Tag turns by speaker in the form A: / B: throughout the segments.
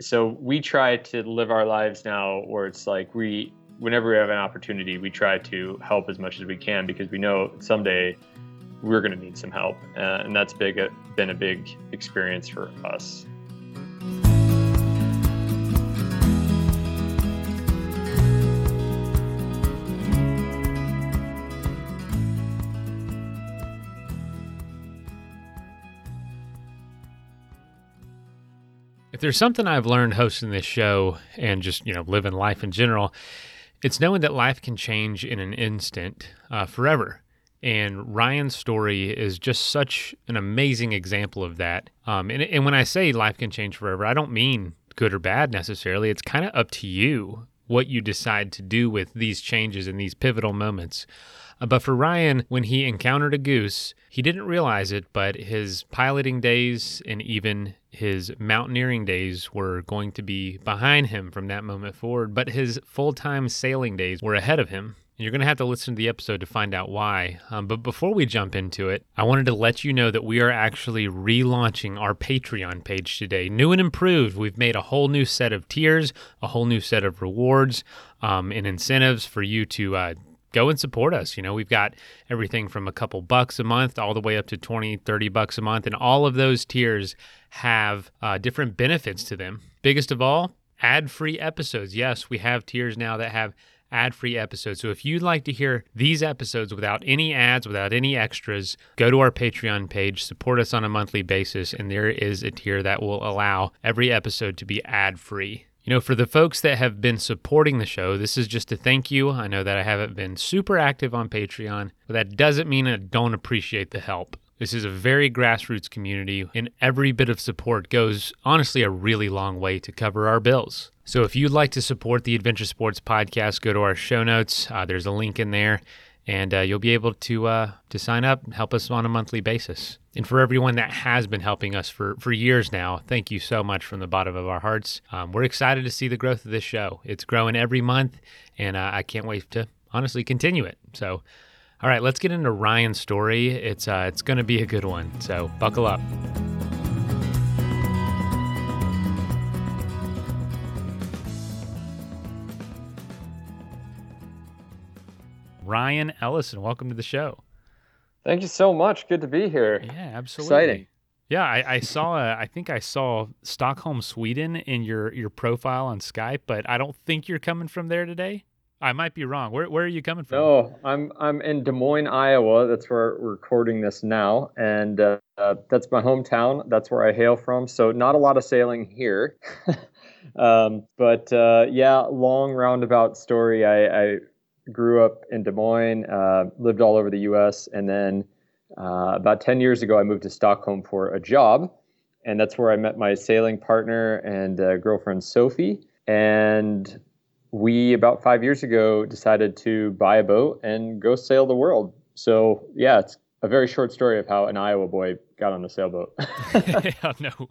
A: so we try to live our lives now where it's like we whenever we have an opportunity we try to help as much as we can because we know someday we're going to need some help. Uh, and that's big uh, been a big experience for us
B: If there's something I've learned hosting this show and just, you know, living life in general, it's knowing that life can change in an instant, uh, forever. And Ryan's story is just such an amazing example of that. Um, and, and when I say life can change forever, I don't mean good or bad necessarily. It's kind of up to you what you decide to do with these changes and these pivotal moments. Uh, but for Ryan, when he encountered a goose, he didn't realize it, but his piloting days and even his mountaineering days were going to be behind him from that moment forward, but his full time sailing days were ahead of him. You're going to have to listen to the episode to find out why. Um, but before we jump into it, I wanted to let you know that we are actually relaunching our Patreon page today. New and improved. We've made a whole new set of tiers, a whole new set of rewards um, and incentives for you to uh, go and support us. You know, we've got everything from a couple bucks a month all the way up to 20, 30 bucks a month. And all of those tiers have uh, different benefits to them. Biggest of all, ad free episodes. Yes, we have tiers now that have ad free episodes. So if you'd like to hear these episodes without any ads, without any extras, go to our Patreon page, support us on a monthly basis, and there is a tier that will allow every episode to be ad free. You know, for the folks that have been supporting the show, this is just to thank you. I know that I haven't been super active on Patreon, but that doesn't mean I don't appreciate the help. This is a very grassroots community, and every bit of support goes, honestly, a really long way to cover our bills. So if you'd like to support the Adventure Sports Podcast, go to our show notes. Uh, there's a link in there and uh, you'll be able to uh, to sign up help us on a monthly basis. And for everyone that has been helping us for for years now, thank you so much from the bottom of our hearts. Um, we're excited to see the growth of this show. It's growing every month, and uh, I can't wait to honestly continue it. So, all right, let's get into Ryan's story. It's uh, it's going to be a good one. So buckle up. Ryan Ellison, welcome to the show.
A: Thank you so much. Good to be here.
B: Yeah, absolutely.
A: Exciting.
B: Yeah, I, I saw. A, I think I saw Stockholm, Sweden, in your your profile on Skype, but I don't think you're coming from there today. I might be wrong. Where where are you coming from?
A: No, I'm I'm in Des Moines, Iowa. That's where we're recording this now, and uh, uh, that's my hometown. That's where I hail from. So not a lot of sailing here, um, but uh, yeah, long roundabout story. I, I grew up in Des Moines, uh, lived all over the U.S., and then uh, about 10 years ago, I moved to Stockholm for a job, and that's where I met my sailing partner and uh, girlfriend Sophie. And we about five years ago decided to buy a boat and go sail the world. So yeah, it's a very short story of how an Iowa boy got on the sailboat.
B: yeah, no,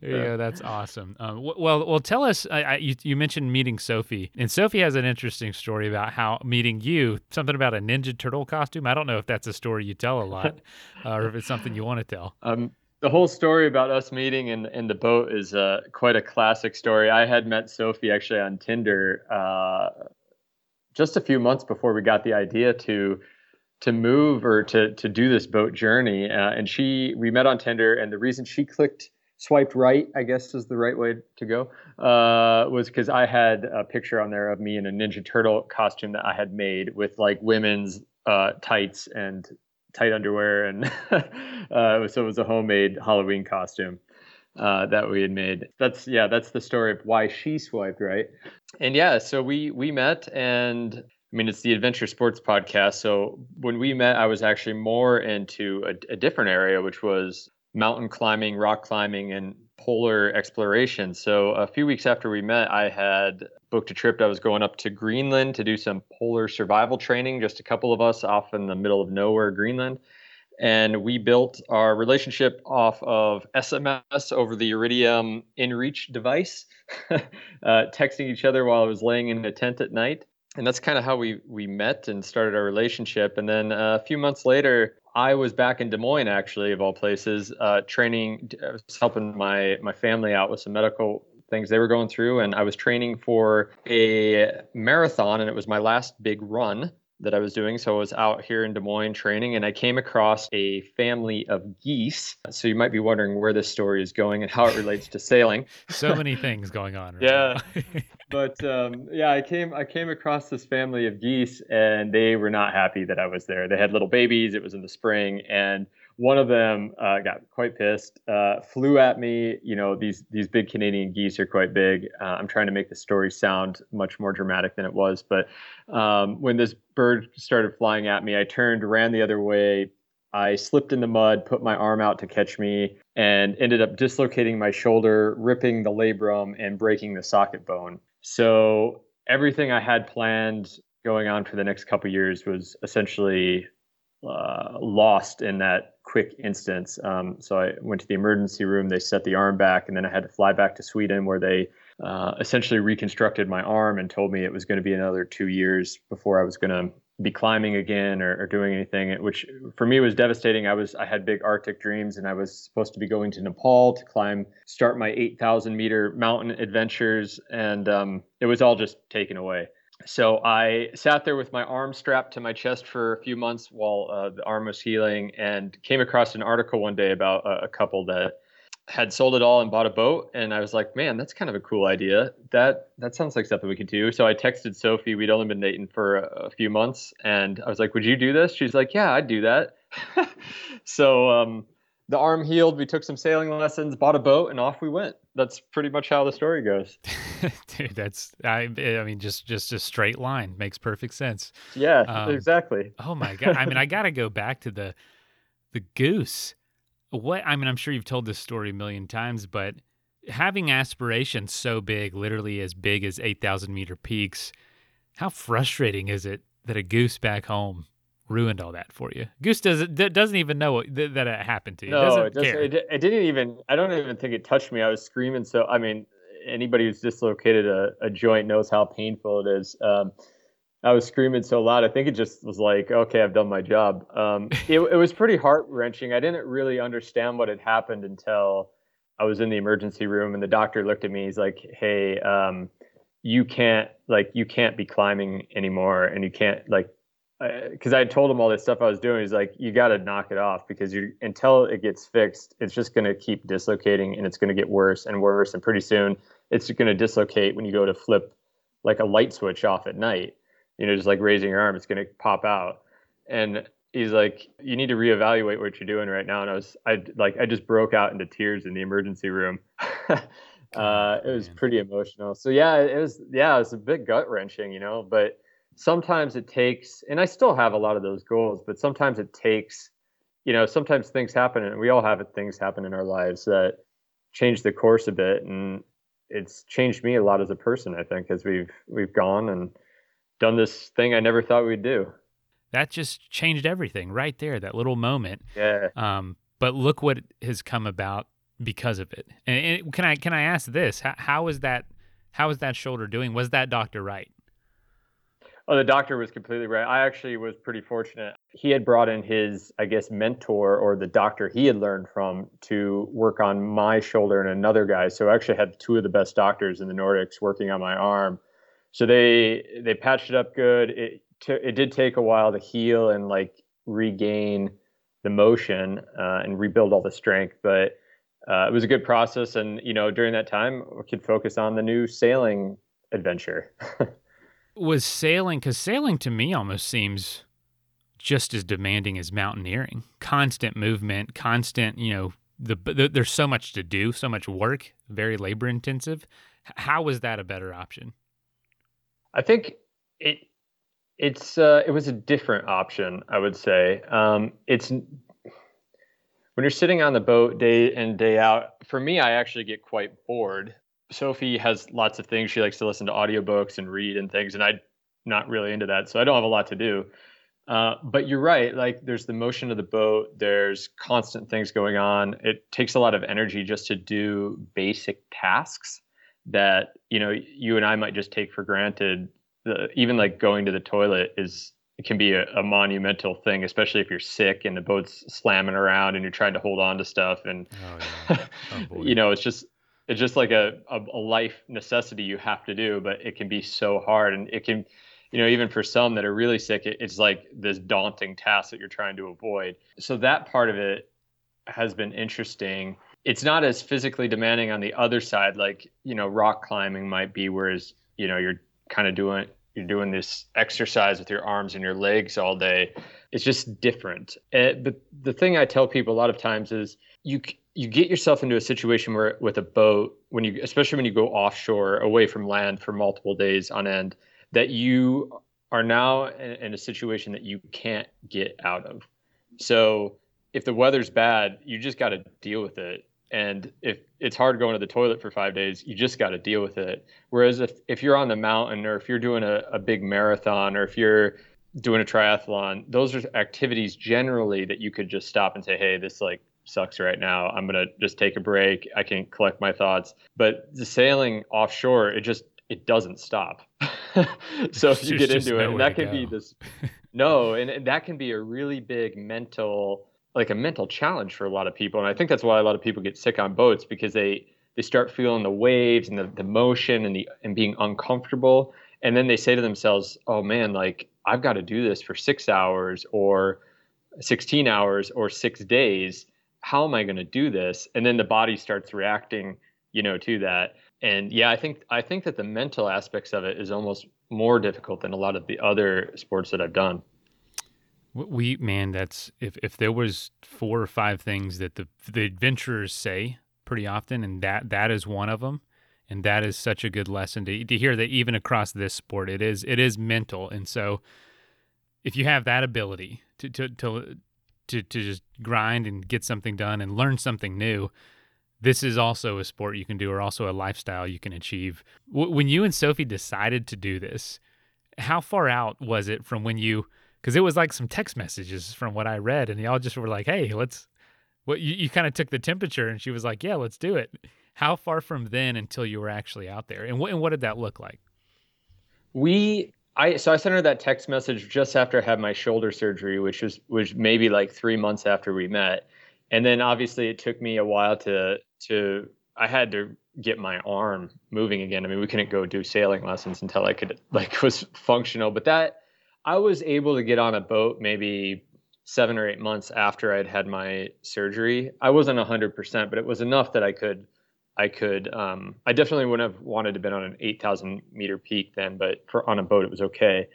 B: yeah, that's awesome. Um, well, well, tell us. I, I, you, you, mentioned meeting Sophie, and Sophie has an interesting story about how meeting you. Something about a Ninja Turtle costume. I don't know if that's a story you tell a lot, uh, or if it's something you want to tell.
A: Um, the whole story about us meeting in in the boat is uh, quite a classic story. I had met Sophie actually on Tinder uh, just a few months before we got the idea to to move or to to do this boat journey. Uh, and she we met on Tinder, and the reason she clicked swiped right, I guess is the right way to go, uh, was because I had a picture on there of me in a Ninja Turtle costume that I had made with like women's uh, tights and tight underwear, and uh, so it was a homemade Halloween costume. Uh, that we had made. That's yeah, that's the story of why she swiped right. And yeah, so we we met and I mean, it's the Adventure Sports Podcast. So when we met, I was actually more into a, a, different area, which was mountain climbing, rock climbing, and polar exploration. So a few weeks after we met, I had booked a trip. I was going up to Greenland to do some polar survival training, just a couple of us off in the middle of nowhere, Greenland. And we built our relationship off of SMS over the Iridium InReach device, uh, texting each other while I was laying in a tent at night and that's kind of how we we met and started our relationship. And then uh, a few months later, I was back in Des Moines, actually, of all places, uh, training. I was helping my my family out with some medical things they were going through. And I was training for a marathon, and it was my last big run that I was doing. So I was out here in Des Moines training and I came across a family of geese. So you might be wondering where this story is going and how it relates to sailing.
B: so many things going on. Right
A: yeah. but um, yeah, I came I came across this family of geese and they were not happy that I was there. They had little babies. It was in the spring and one of them uh, got quite pissed, uh, flew at me. You know, these these big Canadian geese are quite big. Uh, I'm trying to make the story sound much more dramatic than it was, but um, when this bird started flying at me, I turned, ran the other way. I slipped in the mud, put my arm out to catch me, and ended up dislocating my shoulder, ripping the labrum, and breaking the socket bone. So everything I had planned going on for the next couple years was essentially uh, lost in that quick instance. Um, so I went to the emergency room. They set the arm back, and then I had to fly back to Sweden, where they uh, essentially reconstructed my arm and told me it was going to be another two years before I was going to be climbing again or, or, doing anything. Which for me was devastating. I was I had big Arctic dreams, and I was supposed to be going to Nepal to climb, start my 8,000 meter mountain adventures, and um, it was all just taken away so I sat there with my arm strapped to my chest for a few months while uh, the arm was healing, and came across an article one day about a, a, couple that had sold it all and bought a boat. And I was like, man, that's kind of a cool idea. That that sounds like something we could do. So I texted Sophie. We'd only been dating for a, a few months, and I was like, would you do this? She's like, yeah, I'd do that. so um, the arm healed. We took some sailing lessons, bought a boat, and off we went. That's pretty much how the story goes.
B: Dude, that's I. I mean, just just a straight line makes perfect sense.
A: Yeah, um, exactly.
B: Oh my god! I mean, I got to go back to the the goose. What I mean, I'm sure you've told this story a million times, but having aspirations so big, literally as big as eight thousand meter peaks, how frustrating is it that a goose back home ruined all that for you. Goose doesn't doesn't even know that it happened to you.
A: No,
B: it,
A: just, it, it, didn't even. I don't even think it touched me. I was screaming. So I mean, anybody who's dislocated a, a joint knows how painful it is. Um, I was screaming so loud. I think it just was like, okay, I've done my job. Um, it, it was pretty heart wrenching. I didn't really understand what had happened until I was in the emergency room and the doctor looked at me. He's like, hey. Um, you can't like you can't be climbing anymore and you can't like because I, I told him all this stuff I was doing. He's like, you got to knock it off because you until it gets fixed, it's just going to keep dislocating and it's going to get worse and worse. And pretty soon, it's going to dislocate when you go to flip like a light switch off at night. You know, just like raising your arm, it's going to pop out. And he's like, you need to reevaluate what you're doing right now. And I was, I like, I just broke out into tears in the emergency room. uh, it was pretty emotional. So yeah, it was, yeah, it was a bit gut wrenching, you know, but sometimes it takes, and I still have a lot of those goals, but sometimes it takes, you know, sometimes things happen, and we all have things happen in our lives that change the course a bit, and it's changed me a lot as a person. I think as we've we've gone and done this thing I never thought we'd do.
B: That just changed everything right there. That little moment.
A: Yeah.
B: Um, but look what has come about because of it. And, and can I can I ask this? How, how is that? How is that shoulder doing? Was that doctor right?
A: Oh, the doctor was completely right. I actually was pretty fortunate. He had brought in his, I guess, mentor or the doctor he had learned from to work on my shoulder and another guy. So I actually had two of the best doctors in the Nordics working on my arm. So they they patched it up good. It t- it did take a while to heal and like regain the motion uh, and rebuild all the strength, but uh, it was a good process. And you know, during that time, we could focus on the new sailing adventure.
B: was sailing because sailing to me almost seems just as demanding as mountaineering constant movement constant you know the, the, there's so much to do so much work very labor intensive how was that a better option
A: i think it it's uh, it was a different option i would say um, it's when you're sitting on the boat day in day out for me i actually get quite bored Sophie has lots of things. She likes to listen to audiobooks and read and things, and I'm not really into that, so I don't have a lot to do. Uh, but you're right. Like there's the motion of the boat. There's constant things going on. It takes a lot of energy just to do basic tasks that you know you and I might just take for granted. The, even like going to the toilet is it can be a, a, monumental thing, especially if you're sick and the boat's slamming around and you're trying to hold on to stuff. And oh, yeah. oh, you know, it's just It's just like a, a, a life necessity you have to do, but it can be so hard, and it can, you know, even for some that are really sick, it, it's like this daunting task that you're trying to avoid. So that part of it has been interesting. It's not as physically demanding on the other side, like you know, rock climbing might be, whereas you know you're kind of doing you're doing this exercise with your arms and your legs all day. It's just different. Eh, but the thing I tell people a lot of times is you you get yourself into a situation where with a boat when you especially when you go offshore away from land for multiple days on end that you are now in a situation that you can't get out of. So if the weather's bad, you just got to deal with it and if it's hard going to the toilet for five days, you just got to deal with it. Whereas if, if you're on the mountain or if you're doing a, a big marathon or if you're doing a triathlon, those are activities generally that you could just stop and say, hey, this like sucks right now. I'm going to just take a break. I can collect my thoughts. But the sailing offshore, it just, it doesn't stop. so if you get into it, that can be this, no, and, and that can be a really big mental like a mental challenge for a lot of people and i think that's why a lot of people get sick on boats because they they start feeling the waves and the, the motion and the and being uncomfortable and then they say to themselves oh man like i've got to do this for six hours or 16 hours or six days. How am i going to do this? And then the body starts reacting you know to that. And yeah i think i think that the mental aspects of it is almost more difficult than a lot of the other sports that i've done
B: we man, that's if if there was four or five things that the the adventurers say pretty often, and that that is one of them, and that is such a good lesson to to hear that even across this sport, it is it is mental, and so if you have that ability to to to to, to just grind and get something done and learn something new, this is also a sport you can do or also a lifestyle you can achieve. when you and Sophie decided to do this, how far out was it from when you because it was like some text messages from what I read, and y'all just were like, "Hey, let's." What you, you kind of took the temperature, and she was like, "Yeah, let's do it." How far from then until you were actually out there, and what and what did that look like?
A: We I so I sent her that text message just after I had my shoulder surgery, which was was maybe like three months after we met, and then obviously it took me a while to to I had to get my arm moving again. I mean, we couldn't go do sailing lessons until I could like was functional, but that I was able to get on a boat maybe seven or eight months after I'd had my surgery. I wasn't hundred percent, but it was enough that I could, I could, um, I definitely wouldn't have wanted to been on an 8,000 meter peak then, but for on a boat, it was okay.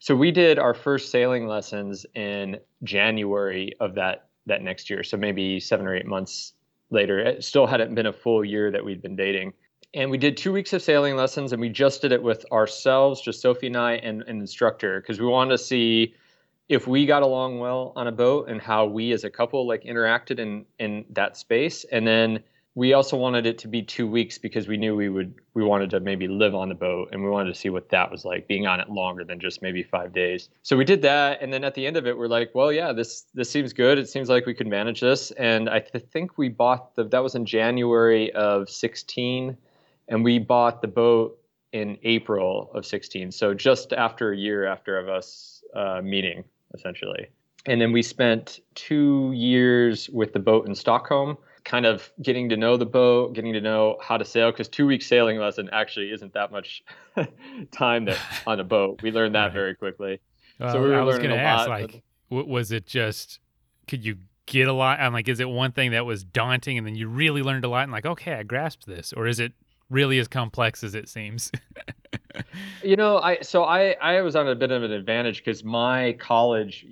A: So we did our first sailing lessons in January of that, that next year. So maybe seven or eight months later, it still hadn't been a full year that we'd been dating and we did two weeks of sailing lessons and we just did it with ourselves just sophie and i and an instructor because we wanted to see if we got along well on a boat and how we as a couple like interacted in in that space. And then we also wanted it to be two weeks because we knew we would we wanted to maybe live on the boat and we wanted to see what that was like being on it longer than just maybe five days. So we did that and then at the end of it we're like well yeah this this seems good. It seems like we could manage this. And i th- think we bought the that was in january of 16 and we bought the boat in April of 16. So just after a year after of us uh, meeting, essentially. And then we spent two years with the boat in Stockholm, kind of getting to know the boat, getting to know how to sail. Because two weeks sailing lesson actually isn't that much time that on a boat. We learned that right. very quickly.
B: Well, so we were I was going to ask, like, was it just? Could you get a lot? I'm like, is it one thing that was daunting, and then you really learned a lot, and like, okay, I grasped this, or is it really as complex as it seems.
A: you know, I so I I was on a bit of an advantage because my college,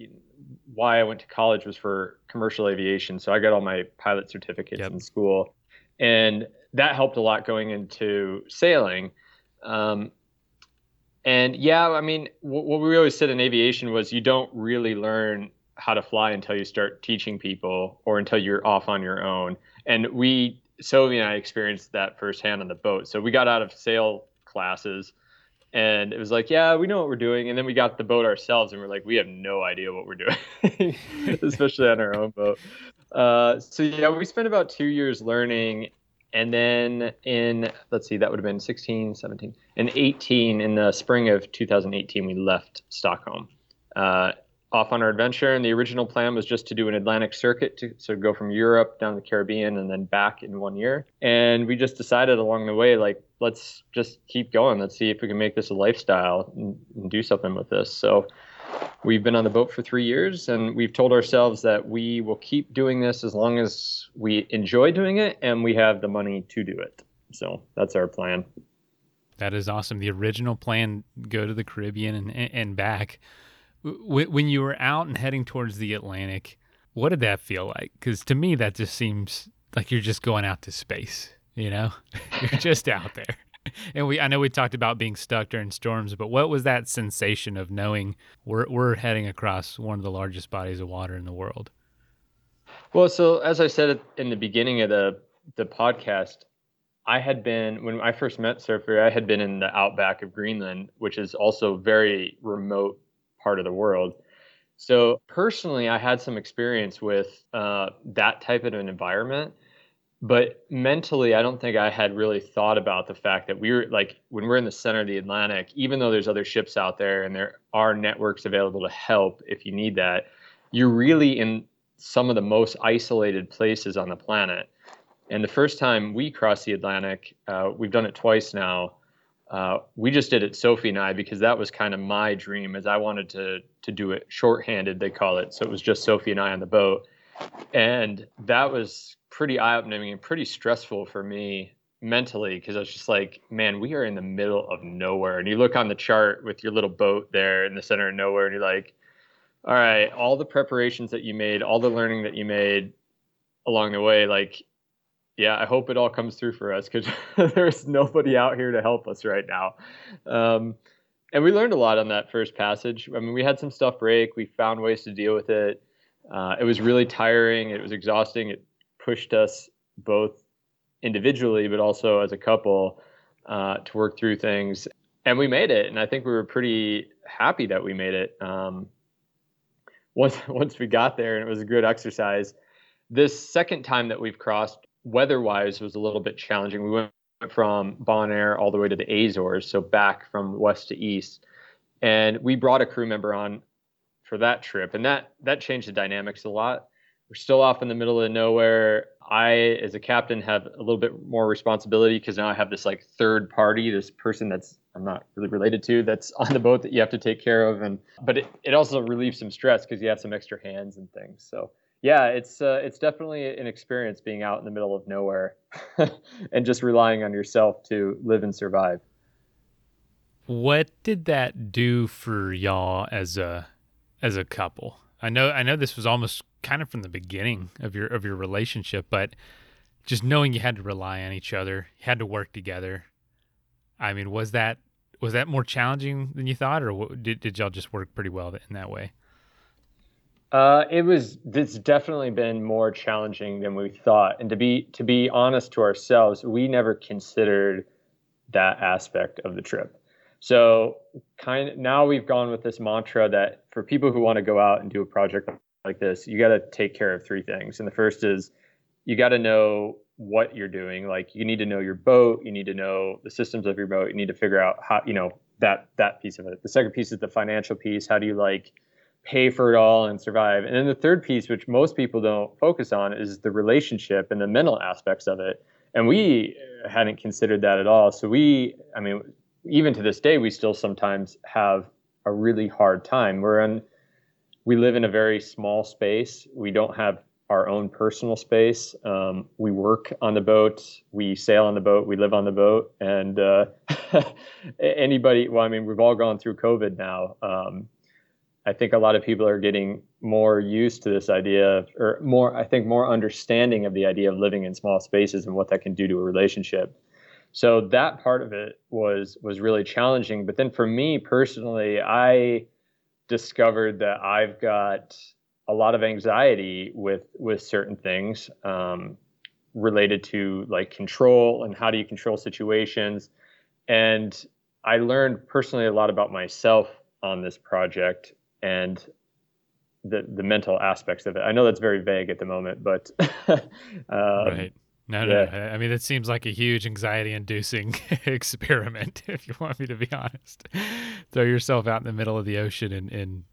A: why I went to college was for commercial aviation, so I got all my pilot certificates yep. in school, and that helped a lot going into sailing. Um, and yeah, I mean, what we always said in aviation was you don't really learn how to fly until you start teaching people or until you're off on your own. And we Sophie and I experienced that firsthand on the boat. So we got out of sail classes and it was like, yeah, we know what we're doing. And then we got the boat ourselves and we're like, we have no idea what we're doing, especially on our own boat. Uh, so yeah, we spent about two years learning. And then in, let's see, that would have been 16, 17, and 18, in the spring of 2018, we left Stockholm. Uh, off on our adventure. And the original plan was just to do an Atlantic circuit, to, so go from Europe down the Caribbean and then back in one year. And we just decided along the way, like, let's just keep going. Let's see if we can make this a lifestyle and, and do something with this. So we've been on the boat for three years, and we've told ourselves that we will keep doing this as long as we enjoy doing it and we have the money to do it. So that's our plan.
B: That is awesome. The original plan go to the Caribbean and, and back when you were out and heading towards the Atlantic, what did that feel like? Because to me, that just seems like you're just going out to space. You know, you're just out there. And we, I know we talked about being stuck during storms, but what was that sensation of knowing we're we're heading across one of the largest bodies of water in the world?
A: Well, so as I said in the beginning of the the podcast, I had been when I first met Sophie, I had been in the outback of Greenland, which is also very remote part of the world. So personally, I had some experience with uh, that type of an environment, but mentally, I don't think I had really thought about the fact that we were like when we're in the center of the Atlantic, even though there's other ships out there and there are networks available to help if you need that, you're really in some of the most isolated places on the planet. And the first time we crossed the Atlantic, uh, we've done it twice now uh, we just did it, Sophie and I, because that was kind of my dream, as I wanted to to do it shorthanded, they call it. So it was just Sophie and I on the boat, and that was pretty eye opening and pretty stressful for me mentally because I was just like, man, we are in the middle of nowhere. And you look on the chart with your little boat there in the center of nowhere, and you're like, all right, all the preparations that you made, all the learning that you made along the way, like yeah, I hope it all comes through for us because there's nobody out here to help us right now. Um, and we learned a lot on that first passage. I mean, we had some stuff break. We found ways to deal with it. Uh, it was really tiring. It was exhausting. It pushed us both individually, but also as a couple uh, to work through things. And we made it. And I think we were pretty happy that we made it. Um, once once we got there, and it was a good exercise. This second time that we've crossed, weather-wise was a little bit challenging. We went from Bonaire all the way to the Azores, so back from west to east, and we brought a crew member on for that trip, and that that changed the dynamics a lot. We're still off in the middle of nowhere. I, as a captain, have a little bit more responsibility because now I have this like third party, this person that's I'm not really related to, that's on the boat that you have to take care of, and but it, it also relieves some stress because you have some extra hands and things. So yeah, it's uh, it's definitely an experience being out in the middle of nowhere and just relying on yourself to live and survive.
B: What did that do for y'all as a as a couple? I know I know this was almost kind of from the beginning of your of your relationship, but just knowing you had to rely on each other, you had to work together. I mean, was that was that more challenging than you thought, or did did y'all just work pretty well in that way?
A: Uh, it was. It's definitely been more challenging than we thought, and to be to be honest to ourselves, we never considered that aspect of the trip. So, kind of now we've gone with this mantra that for people who want to go out and do a project like this, you got to take care of three things. And the first is you got to know what you're doing. Like you need to know your boat, you need to know the systems of your boat, you need to figure out how you know that that piece of it. The second piece is the financial piece. How do you like pay for it all and survive. And then the third piece, which most people don't focus on, is the relationship and the mental aspects of it. And we hadn't considered that at all. So we, I mean, even to this day, we still sometimes have a really hard time. We're in, we live in a very small space. We don't have our own personal space. Um, we work on the boat, we sail on the boat, we live on the boat, and uh, anybody. Well, I mean, we've all gone through COVID now. Um, I think a lot of people are getting more used to this idea, or more, I think, more understanding of the idea of living in small spaces and what that can do to a relationship. So that part of it was was really challenging. But then for me personally, I discovered that I've got a lot of anxiety with with certain things um, related to like control and how do you control situations. And I learned personally a lot about myself on this project and the the mental aspects of it. I know that's very vague at the moment, but um,
B: right. No, no, yeah. no. I mean, it seems like a huge anxiety-inducing experiment. If you want me to be honest, throw yourself out in the middle of the ocean and and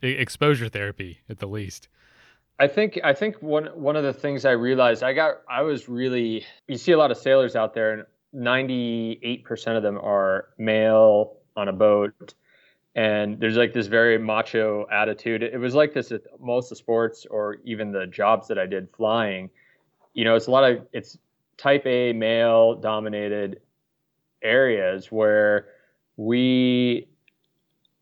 B: exposure therapy at the least.
A: I think I think one one of the things I realized I got I was really you see a lot of sailors out there and 98% of them are male on a boat and there's like this very macho attitude. It was like this at most of sports or even the jobs that I did flying. You know, it's a lot of it's type A male dominated areas where we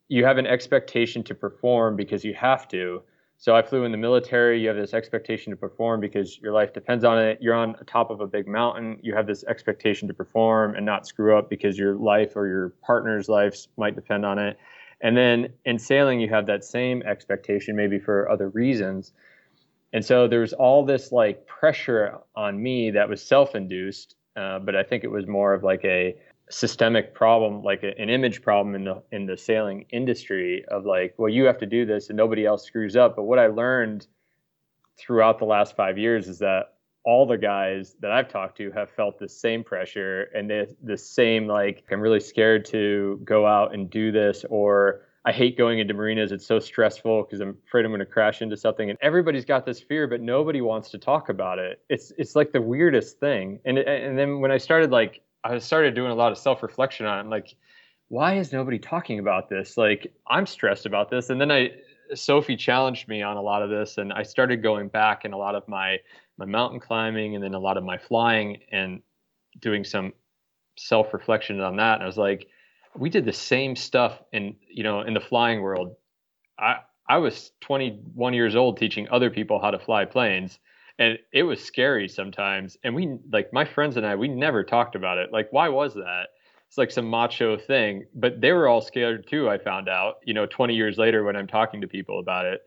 A: you have an expectation to perform because you have to. So I flew in the military. You have this expectation to perform because your life depends on it. You're on top of a big mountain. You have this expectation to perform and not screw up because your life or your partner's life might depend on it. And then in sailing, you have that same expectation, maybe for other reasons. And so there's all this like pressure on me that was self-induced, uh, but I think it was more of like a systemic problem, like a, an image problem in the in the sailing industry of like, well, you have to do this and nobody else screws up. But what I learned throughout the last five years is that all the guys that I've talked to have felt the same pressure and the the same like I'm really scared to go out and do this or I hate going into marinas. It's so stressful because I'm afraid I'm going to crash into something. And everybody's got this fear, but nobody wants to talk about it. It's it's like the weirdest thing. And and then when I started like I started doing a lot of self reflection on it. I'm like, why is nobody talking about this? Like, I'm stressed about this. And then I, Sophie challenged me on a lot of this, and I started going back in a lot of my my mountain climbing, and then a lot of my flying, and doing some self reflection on that. And I was like, we did the same stuff in you know in the flying world. I I was 21 years old teaching other people how to fly planes and it was scary sometimes and we like my friends and i we never talked about it like why was that it's like some macho thing but they were all scared too i found out you know 20 years later when i'm talking to people about it.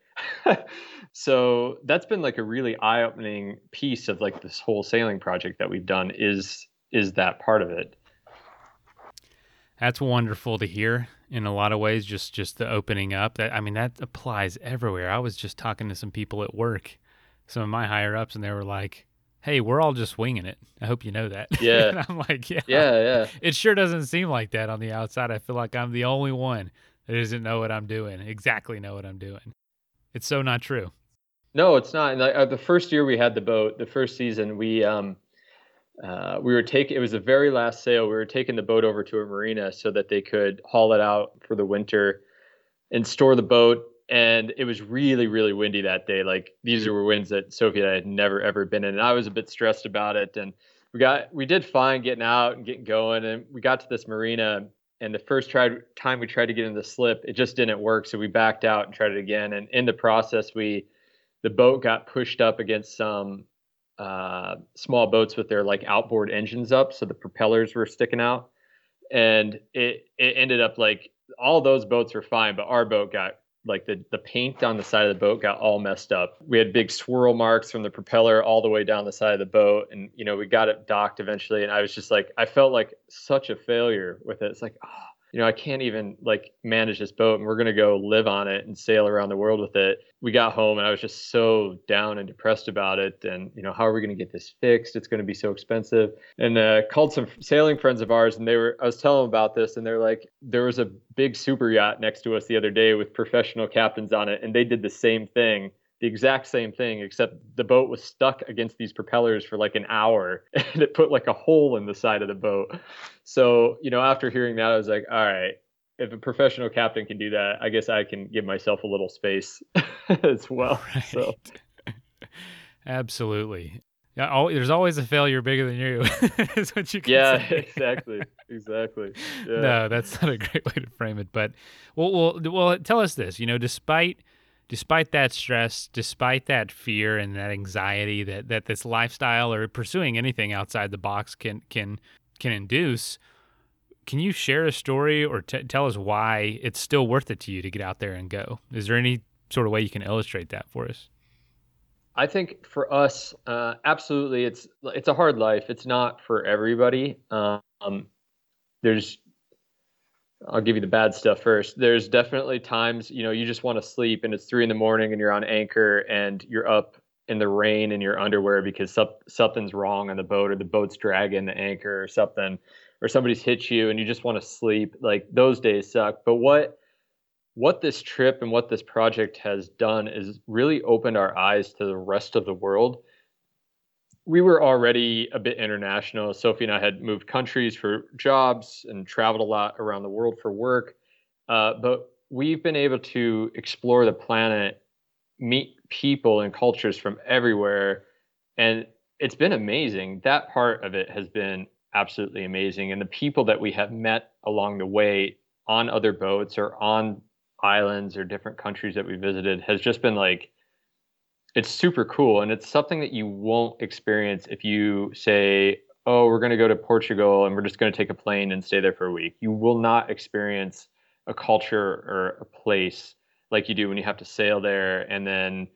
A: So that's been like a really eye-opening piece of like this whole sailing project that we've done is is that part of it.
B: That's wonderful to hear in a lot of ways just just the opening up. That i mean that applies everywhere. I was just talking to some people at work some of my higher ups, and they were like, "Hey, we're all just winging it. I hope you know that."
A: Yeah.
B: I'm like, "Yeah,
A: yeah, yeah."
B: It sure doesn't seem like that on the outside. I feel like I'm the only one that doesn't know what I'm doing, exactly know what I'm doing. It's so not true.
A: No, it's not. And uh, the first year we had the boat, the first season, we um, uh, we were taking. It was the very last sail. We were taking the boat over to a marina so that they could haul it out for the winter and store the boat and it was really really windy that day. Like these were winds that sophie and i had never ever been in and i was a bit stressed about it. And we got we did fine getting out and getting going and we got to this marina and the first tried, time we tried to get in the slip it just didn't work. So we backed out and tried it again. And in the process we the boat got pushed up against some uh, small boats with their like outboard engines up so the propellers were sticking out. And it it ended up like all those boats were fine but our boat got like the the paint on the side of the boat got all messed up. We had big swirl marks from the propeller all the way down the side of the boat, and you know we got it docked eventually. And I was just like, I felt like such a failure with it. It's like, oh, you know, I can't even like manage this boat and we're going to go live on it and sail around the world with it. We got home and I was just so down and depressed about it. And, you know, how are we going to get this fixed? It's going to be so expensive. And uh, called some sailing friends of ours and they were, I was telling them about this and they're like, there was a big super yacht next to us the other day with professional captains on it and they did the same thing the exact same thing, except the boat was stuck against these propellers for like an hour and it put like a hole in the side of the boat. So, you know, after hearing that, I was like, all right, if a professional captain can do that, I guess I can give myself a little space as well. Right. So,
B: absolutely. Yeah, all, there's always a failure bigger than you. is what you can
A: yeah,
B: say.
A: exactly, exactly. Yeah.
B: No, that's not a great way to frame it. But well, well, well, tell us this. You know, despite despite that stress, despite that fear and that anxiety that, that this lifestyle or pursuing anything outside the box can can can induce, can you share a story or t- tell us why it's still worth it to you to get out there and go? Is there any sort of way you can illustrate that for us?
A: I think for us, uh, absolutely, it's it's a hard life. It's not for everybody. Um, there's I'll give you the bad stuff first. There's definitely times, you know, you just want to sleep and it's three in the morning and you're on anchor and you're up in the rain in your underwear because something's wrong on the boat or the boat's dragging the anchor or something, or somebody's hit you and you just want to sleep. Like those days suck. But what what this trip and what this project has done is really opened our eyes to the rest of the world. We were already a bit international. Sophie and I had moved countries for jobs and traveled a lot around the world for work. Uh, but we've been able to explore the planet, meet people and cultures from everywhere. And it's been amazing. That part of it has been absolutely amazing. And the people that we have met along the way on other boats or on islands or different countries that we visited has just been like it's super cool and it's something that you won't experience if you say oh we're going to go to portugal and we're just going to take a plane and stay there for a week you will not experience a culture or a place like you do when you have to sail there and then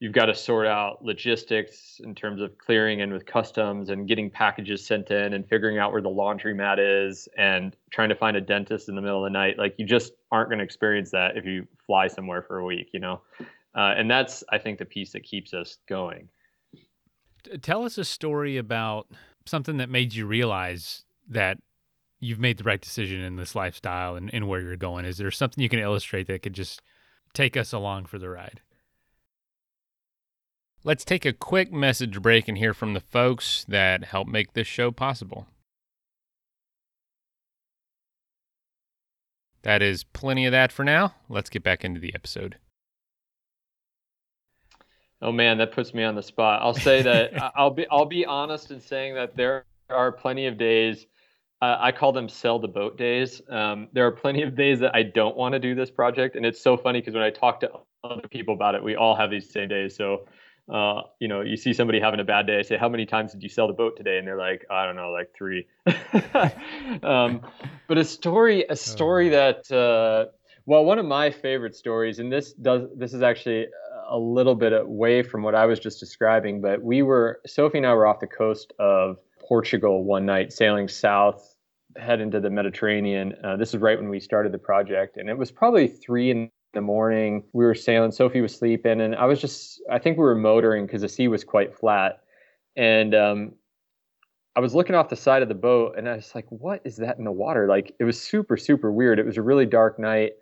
A: you've got to sort out logistics in terms of clearing in with customs and getting packages sent in and figuring out where the laundromat is and trying to find a dentist in the middle of the night. Like you just aren't going to experience that if you fly somewhere for a week, you know? Uh, and that's, I think, the piece that keeps us going.
B: Tell us a story about something that made you realize that you've made the right decision in this lifestyle and, and where you're going. Is there something you can illustrate that could just take us along for the ride? Let's take a quick message break and hear from the folks that help make this show possible. That is plenty of that for now. Let's get back into the episode.
A: Oh man, that puts me on the spot. I'll say that I'll be I'll be honest in saying that there are plenty of days. Uh, I call them sell the boat days. Um, there are plenty of days that I don't want to do this project, and it's so funny because when I talk to other people about it, we all have these same days. So uh, you know, you see somebody having a bad day, I say, how many times did you sell the boat today? And they're like, I don't know, like three. um, but a story, a story oh. that, uh, well, one of my favorite stories, and this does, this is actually a little bit away from what I was just describing, but we were, Sophie and I were off the coast of Portugal one night, sailing south, head into the Mediterranean. Uh, this is right when we started the project, and it was probably three in the morning. We were sailing. Sophie was sleeping, and I was just. I think we were motoring because the sea was quite flat, and um, I was looking off the side of the boat, and I was like, "What is that in the water?" Like it was super, super weird. It was a really dark night.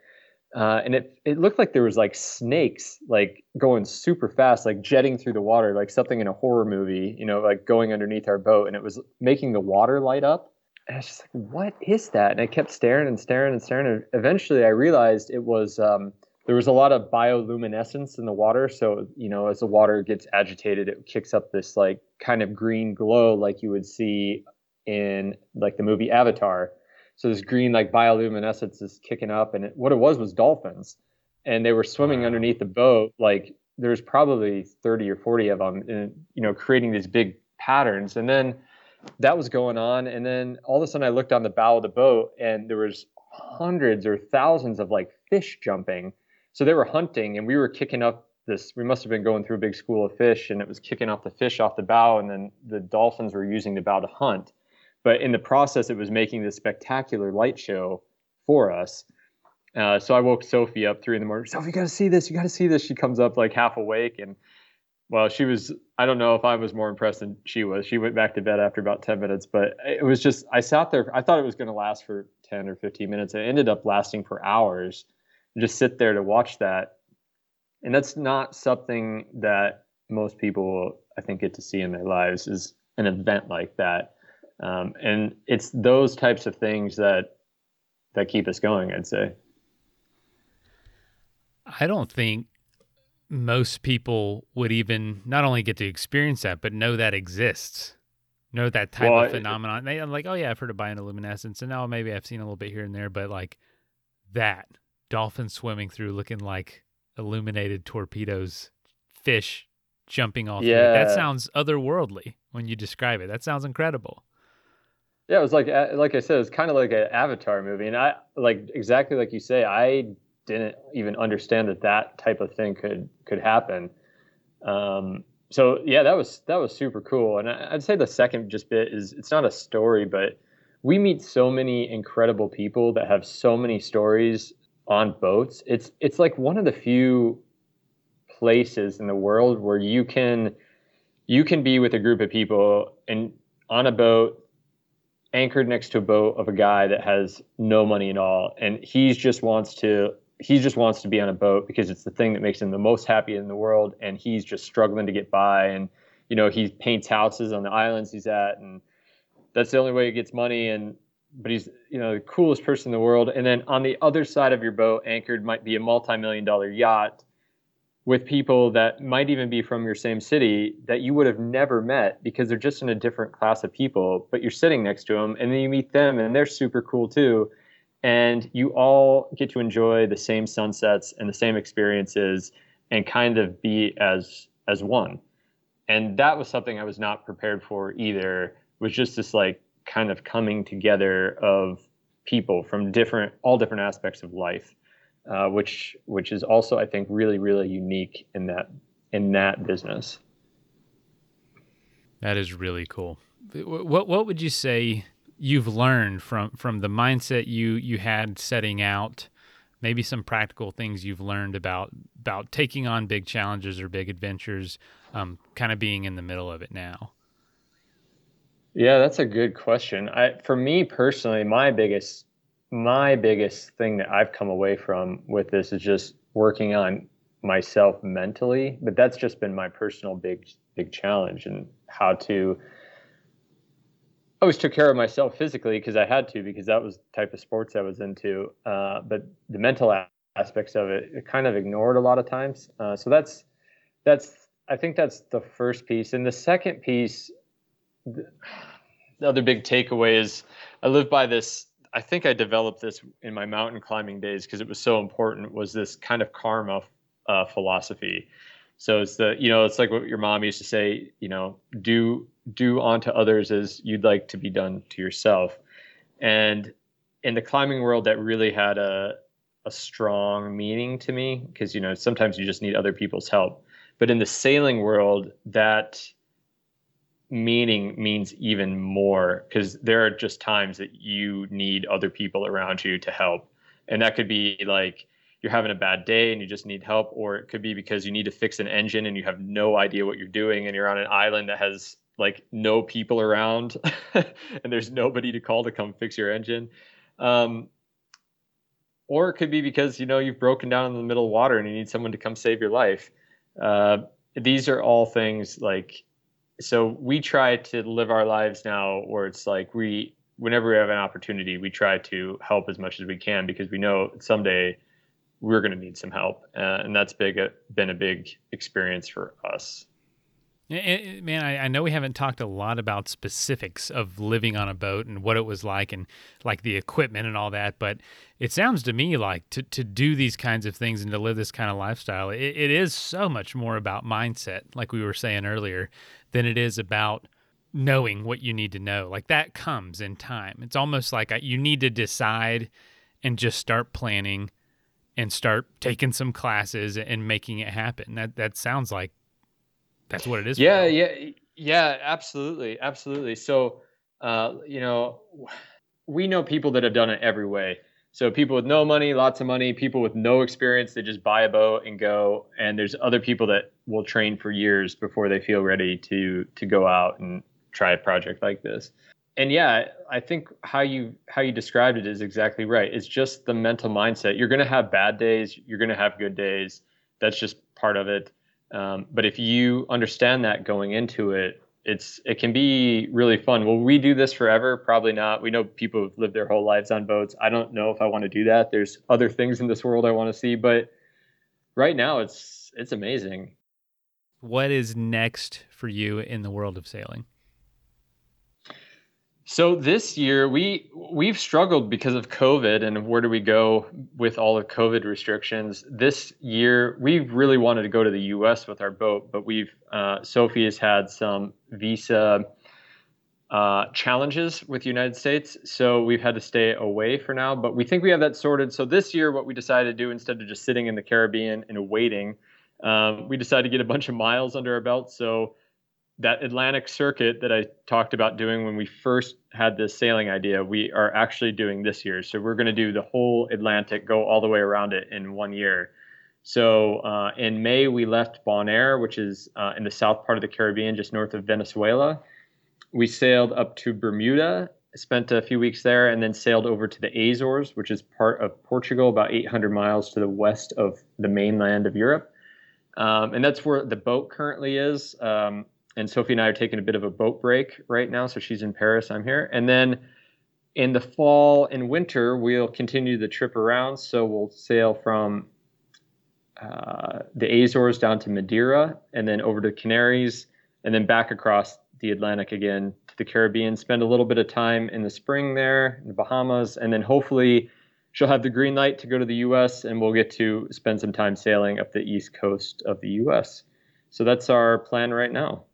A: Uh, and it it looked like there was like snakes like going super fast, like jetting through the water, like something in a horror movie, you know, like going underneath our boat, and it was making the water light up. And I was just like, "What is that?" And I kept staring and staring and staring, and eventually I realized it was um, there was a lot of bioluminescence in the water. So, you know, as the water gets agitated, it kicks up this like kind of green glow like you would see in like the movie Avatar. So this green like bioluminescence is kicking up, and it, what it was was dolphins, and they were swimming wow. underneath the boat. Like there's probably 30 or 40 of them, and you know, creating these big patterns. And then that was going on, and then all of a sudden I looked on the bow of the boat, and there was hundreds or thousands of like fish jumping so they were hunting and we were kicking up this we must have been going through a big school of fish and it was kicking off the fish off the bow and then the dolphins were using the bow to hunt but in the process it was making this spectacular light show for us. Uh, so i woke sophie up three in the morning sophie you gotta see this you gotta see this. She comes up like half awake and well she was i don't know if i was more impressed than she was. She went back to bed after about 10 minutes but it was just i sat there i thought it was going to last for 10 or 15 minutes. It ended up lasting for hours. Just sit there to watch that. And that's not something that most people, I think, get to see in their lives is an event like that. Um, and it's those types of things that that keep us going. I'd say.
B: I don't think most people would even not only get to experience that, but know that exists, know that type well, of phenomenon. They, I'm like, oh yeah, I've heard of bioluminescence, and now maybe I've seen a little bit here and there, but like that dolphins swimming through looking like illuminated torpedoes, fish jumping off. Yeah. That sounds otherworldly when you describe it. That sounds incredible.
A: Yeah, it was like like I said, it's kind of like an Avatar movie, and I like exactly like you say. I didn't even understand that that type of thing could could happen. Um, so yeah, that was that was super cool. And I'd say the second just bit is it's not a story, but we meet so many incredible people that have so many stories on boats. It's it's like one of the few places in the world where you can you can be with a group of people and on a boat anchored next to a boat of a guy that has no money at all and he just wants to he just wants to be on a boat because it's the thing that makes him the most happy in the world, and he's just struggling to get by. And you know, he paints houses on the islands he's at, and that's the only way he gets money. And but he's you know the coolest person in the world. And then on the other side of your boat, anchored might be a multi-million dollar yacht with people that might even be from your same city that you would have never met because they're just in a different class of people. But you're sitting next to them, and then you meet them, and they're super cool too. And you all get to enjoy the same sunsets and the same experiences, and kind of be as as one. And that was something I was not prepared for either. Was just this like kind of coming together of people from different all different aspects of life uh, which which is also I think really really unique in that in that business.
B: That is really cool. What what would you say you've learned from from the mindset you you had setting out? Maybe some practical things you've learned about about taking on big challenges or big adventures, um, kind of being in the middle of it now.
A: Yeah, that's a good question. I, for me personally, my biggest my biggest thing that I've come away from with this is just working on myself mentally, but that's just been my personal big big challenge and how to I always took care of myself physically because I had to because that was the type of sports I was into. Uh, but the mental aspects of it, it kind of ignored a lot of times. Uh, so that's that's I think that's the first piece, and the second piece, the, the other big takeaway is I live by this I think I developed this in my mountain climbing days because it was so important. Was this kind of karma uh, philosophy? So it's the you know it's like what your mom used to say. You know, do do unto others as you'd like to be done to yourself. And in the climbing world, that really had a a strong meaning to me because you know sometimes you just need other people's help. But in the sailing world, that meaning means even more because there are just times that you need other people around you to help. And that could be like you're having a bad day and you just need help, or it could be because you need to fix an engine and you have no idea what you're doing and you're on an island that has like no people around and there's nobody to call to come fix your engine. Um, or it could be because you know you've broken down in the middle of water and you need someone to come save your life. Uh, these are all things like so we try to live our lives now where it's like we whenever we have an opportunity we try to help as much as we can because we know someday we're going to need some help uh, and that's big uh, been a big experience for us.
B: Man, I, I, know we haven't talked a lot about specifics of living on a boat and what it was like and like the equipment and all that, but it sounds to me like to, to do these kinds of things and to live this kind of lifestyle, it, it is so much more about mindset, like we were saying earlier, than it is about knowing what you need to know. Like that comes in time. It's almost like you need to decide and just start planning and start taking some classes and making it happen. That that sounds like that's what it is.
A: Yeah, yeah, yeah, absolutely, absolutely. So, uh, you know, we know people that have done it every way. So people with no money, lots of money, people with no experience, they just buy a boat and go. And there's other people that will train for years before they feel ready to to go out and try a project like this. And yeah, I think how you how you described it is exactly right. It's just the mental mindset. You're going to have bad days, you're going to have good days. That's just part of it. Um, but if you understand that going into it, it's it can be really fun. Will we do this forever? Probably not. We know people who've lived their whole lives on boats. I don't know if I want to do that. There's other things in this world I want to see, but right now it's it's amazing.
B: What is next for you in the world of sailing?
A: So this year we we've struggled because of COVID and where do we go with all the COVID restrictions. This year we really wanted to go to the U.S. with our boat, but we've uh, Sophie has had some visa uh, challenges with the United States, so we've had to stay away for now. But we think we have that sorted. So this year, what we decided to do instead of just sitting in the Caribbean and waiting, um, we decided to get a bunch of miles under our belt. So that Atlantic circuit that I talked about doing when we first had this sailing idea, we are actually doing this year. So we're going to do the whole Atlantic, go all the way around it in one year. So uh, in May, we left Bonaire, which is uh, in the south part of the Caribbean, just north of Venezuela. We sailed up to Bermuda spent a few weeks there, and then sailed over to the Azores, which is part of Portugal, about 800 miles to the west of the mainland of Europe. Um, and that's where the boat currently is. Um, and Sophie and I are taking a bit of a boat break right now. So she's in Paris, I'm here. And then in the fall and winter, we'll continue the trip around. So we'll sail from uh, the Azores down to Madeira and then over to Canaries and then back across the Atlantic again to the Caribbean. Spend a little bit of time in the spring there in the Bahamas, and then hopefully she'll have the green light to go to the U.S. and we'll get to spend some time sailing up the east coast of the U.S. So that's our plan right now.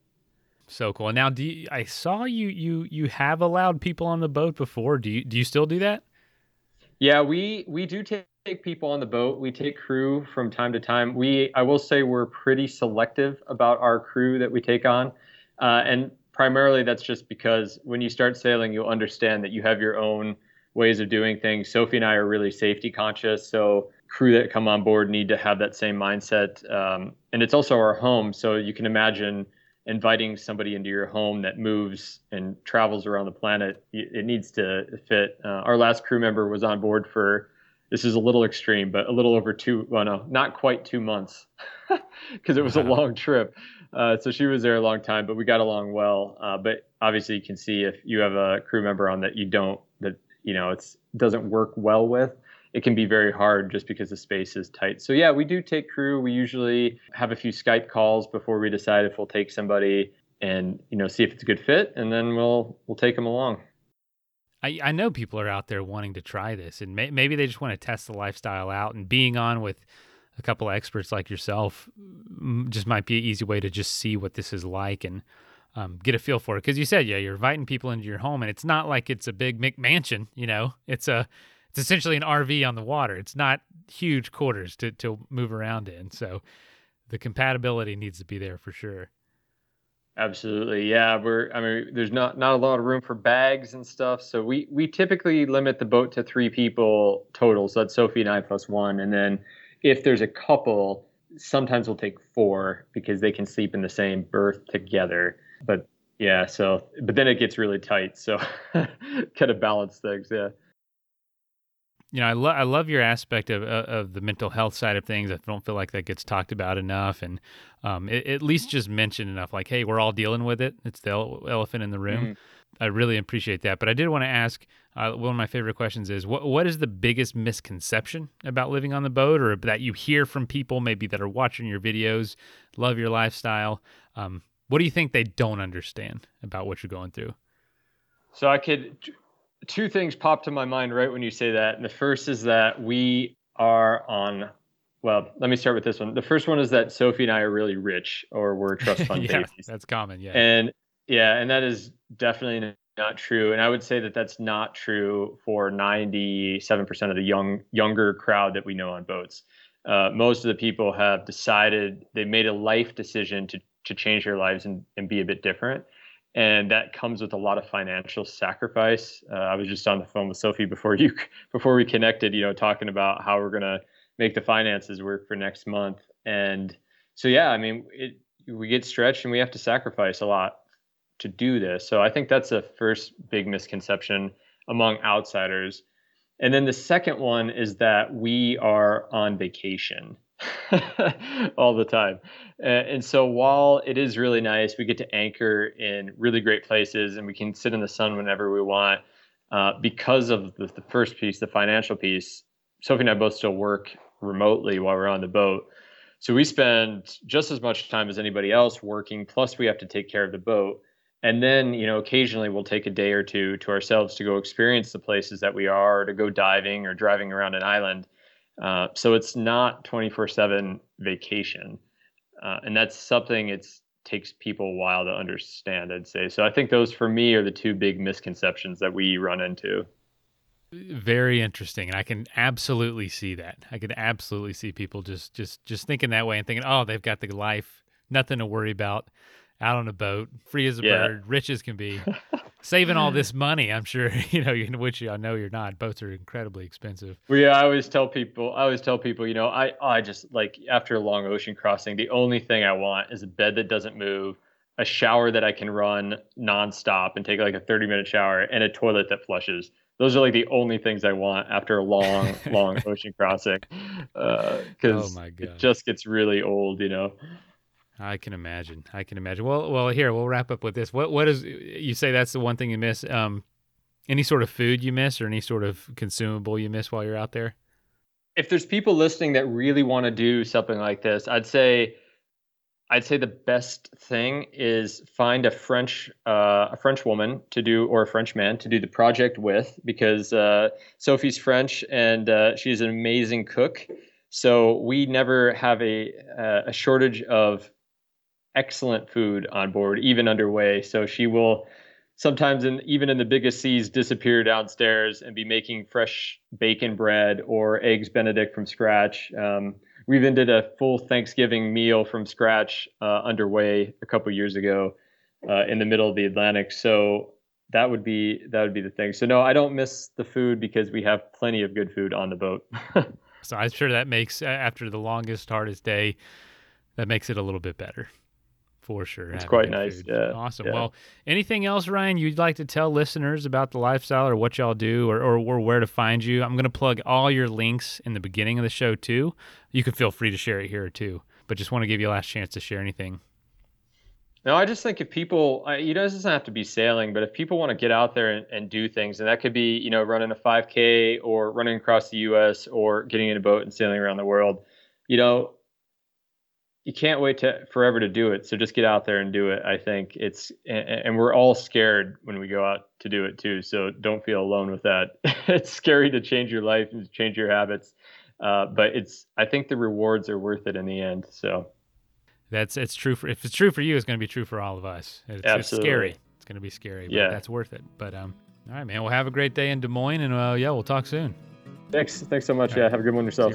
B: So cool. And now, do you, I saw you you you have allowed people on the boat before? Do you do you still do that?
A: Yeah, we we do take people on the boat. We take crew from time to time. We I will say we're pretty selective about our crew that we take on. Uh, and primarily that's just because when you start sailing, you'll understand that you have your own ways of doing things. Sophie and I are really safety conscious, so crew that come on board need to have that same mindset. Um, and it's also our home, so you can imagine inviting somebody into your home that moves and travels around the planet. It needs to fit. Uh, our last crew member was on board for this is a little extreme, but a little over two, well, no, not quite two months because it was a long trip. Uh, so she was there a long time, but we got along well. Uh, but obviously, you can see if you have a crew member on that you don't, that you know, it's doesn't work well with. It can be very hard just because the space is tight. So yeah, we do take crew. We usually have a few Skype calls before we decide if we'll take somebody and you know see if it's a good fit, and then we'll we'll take them along.
B: I, I know people are out there wanting to try this, and may, maybe they just want to test the lifestyle out. And being on with a couple of experts like yourself just might be an easy way to just see what this is like and um, get a feel for it. Because you said, yeah, you're inviting people into your home, and it's not like it's a big McMansion. You know, it's a it's essentially an RV on the water. It's not huge quarters to to move around in. So the compatibility needs to be there for sure.
A: Absolutely, yeah. We're I mean, there's not not a lot of room for bags and stuff, so we we typically limit the boat to three people total. So that's Sophie and I plus one, and then if there's a couple, sometimes we'll take four because they can sleep in the same berth together. But yeah, so but then it gets really tight. So kind of balance things. Yeah.
B: You know, I love I love your aspect of of the mental health side of things. I don't feel like that gets talked about enough, and um, it, at least just mentioned enough. Like, hey, we're all dealing with it. It's the elephant in the room. Mm-hmm. I really appreciate that. But I did want to ask uh, one of my favorite questions is what what is the biggest misconception about living on the boat, or that you hear from people maybe that are watching your videos, love your lifestyle? Um, what do you think they don't understand about what you're going through?
A: So I could two things pop to my mind right when you say that. And the first is that we are on well, let me start with this one. The first one is that Sophie and I are really rich or we're trust fund
B: yeah, babies. That's common, yeah.
A: And yeah, and that is definitely not true. And I would say that that's not true for 97% of the young younger crowd that we know on boats. Uh, most of the people have decided they made a life decision to to change their lives and, and be a bit different. And that comes with a lot of financial sacrifice. Uh, I was just on the phone with Sophie before you before we connected, you know, talking about how we're gonna make the finances work for next month. And so yeah, I mean, it, we get stretched and we have to sacrifice a lot to do this. So I think that's the first big misconception among outsiders. And then the second one is that we are on vacation all the time. And so while it is really nice, we get to anchor in really great places and we can sit in the sun whenever we want. Uh, because of the, the first piece, the financial piece, Sophie and I both still work remotely while we're on the boat. So we spend just as much time as anybody else working, plus we have to take care of the boat and then you know occasionally we'll take a day or two to ourselves to go experience the places that we are to go diving or driving around an island uh, so it's not 24-7 vacation. Uh, and that's something it takes people a while to understand i'd say. So i think those for me are the two big misconceptions that we run into.
B: Very interesting and i can absolutely see that. I can absolutely see people just just just thinking that way and thinking oh they've got the life nothing to worry about out on a boat, free as a yeah. bird, rich as can be, saving all this money. I'm sure you know, which I know you're not. Boats are incredibly expensive.
A: Well, yeah, I always tell people, I always tell people, you know, I I just like after a long ocean crossing, the only thing I want is a bed that doesn't move, a shower that I can run nonstop and take like a 30 minute shower and a toilet that flushes. Those are like the only things I want after a long, long ocean crossing. Because uh, oh it just gets really old, you know.
B: I can imagine. I can imagine. Well, well, here we'll wrap up with this. What, what is you say? That's the one thing you miss. Um, any sort of food you miss, or any sort of consumable you miss while you're out there?
A: If there's people listening that really want to do something like this, I'd say I'd say the best thing is find a French uh, a French woman to do or a French man to do the project with because uh, Sophie's French and uh, she's an amazing cook. So we never have a uh, a shortage of excellent food on board, even underway. So she will sometimes, in, even in the biggest seas, disappear downstairs and be making fresh bacon bread or eggs Benedict from scratch. Um, we even did a full Thanksgiving meal from scratch uh, underway a couple years ago uh, in the middle of the Atlantic. So that would be that would be the thing. So no, I don't miss the food because we have plenty of good food on the boat.
B: so I'm sure that makes after the longest, hardest day, that makes it a little bit better. For sure.
A: It's quite nice. Food. Yeah.
B: Awesome.
A: Yeah.
B: Well, anything else, Ryan, you'd like to tell listeners about the lifestyle or what y'all do or, or, or where to find you? I'm going to plug all your links in the beginning of the show, too. You can feel free to share it here, too. But just want to give you a last chance to share anything.
A: No, I just think if people, you know, this doesn't have to be sailing, but if people want to get out there and, and do things, and that could be, you know, running a 5K or running across the U.S. or getting in a boat and sailing around the world, you know, you can't wait to forever to do it. So just get out there and do it. I think it's and, and, we're all scared when we go out to do it too. So don't feel alone with that. it's scary to change your life and change your habits, uh, but it's I think the rewards are worth it in the end. So
B: that's it's true for if it's true for you, it's going to be true for all of us. It's, Absolutely. it's scary. It's going to be scary. yeah, that's worth it. But um, all right, man. Well, have a great day in Des Moines, and uh, yeah, we'll talk soon.
A: Thanks. Thanks so much. All yeah, right. have a good one yourself.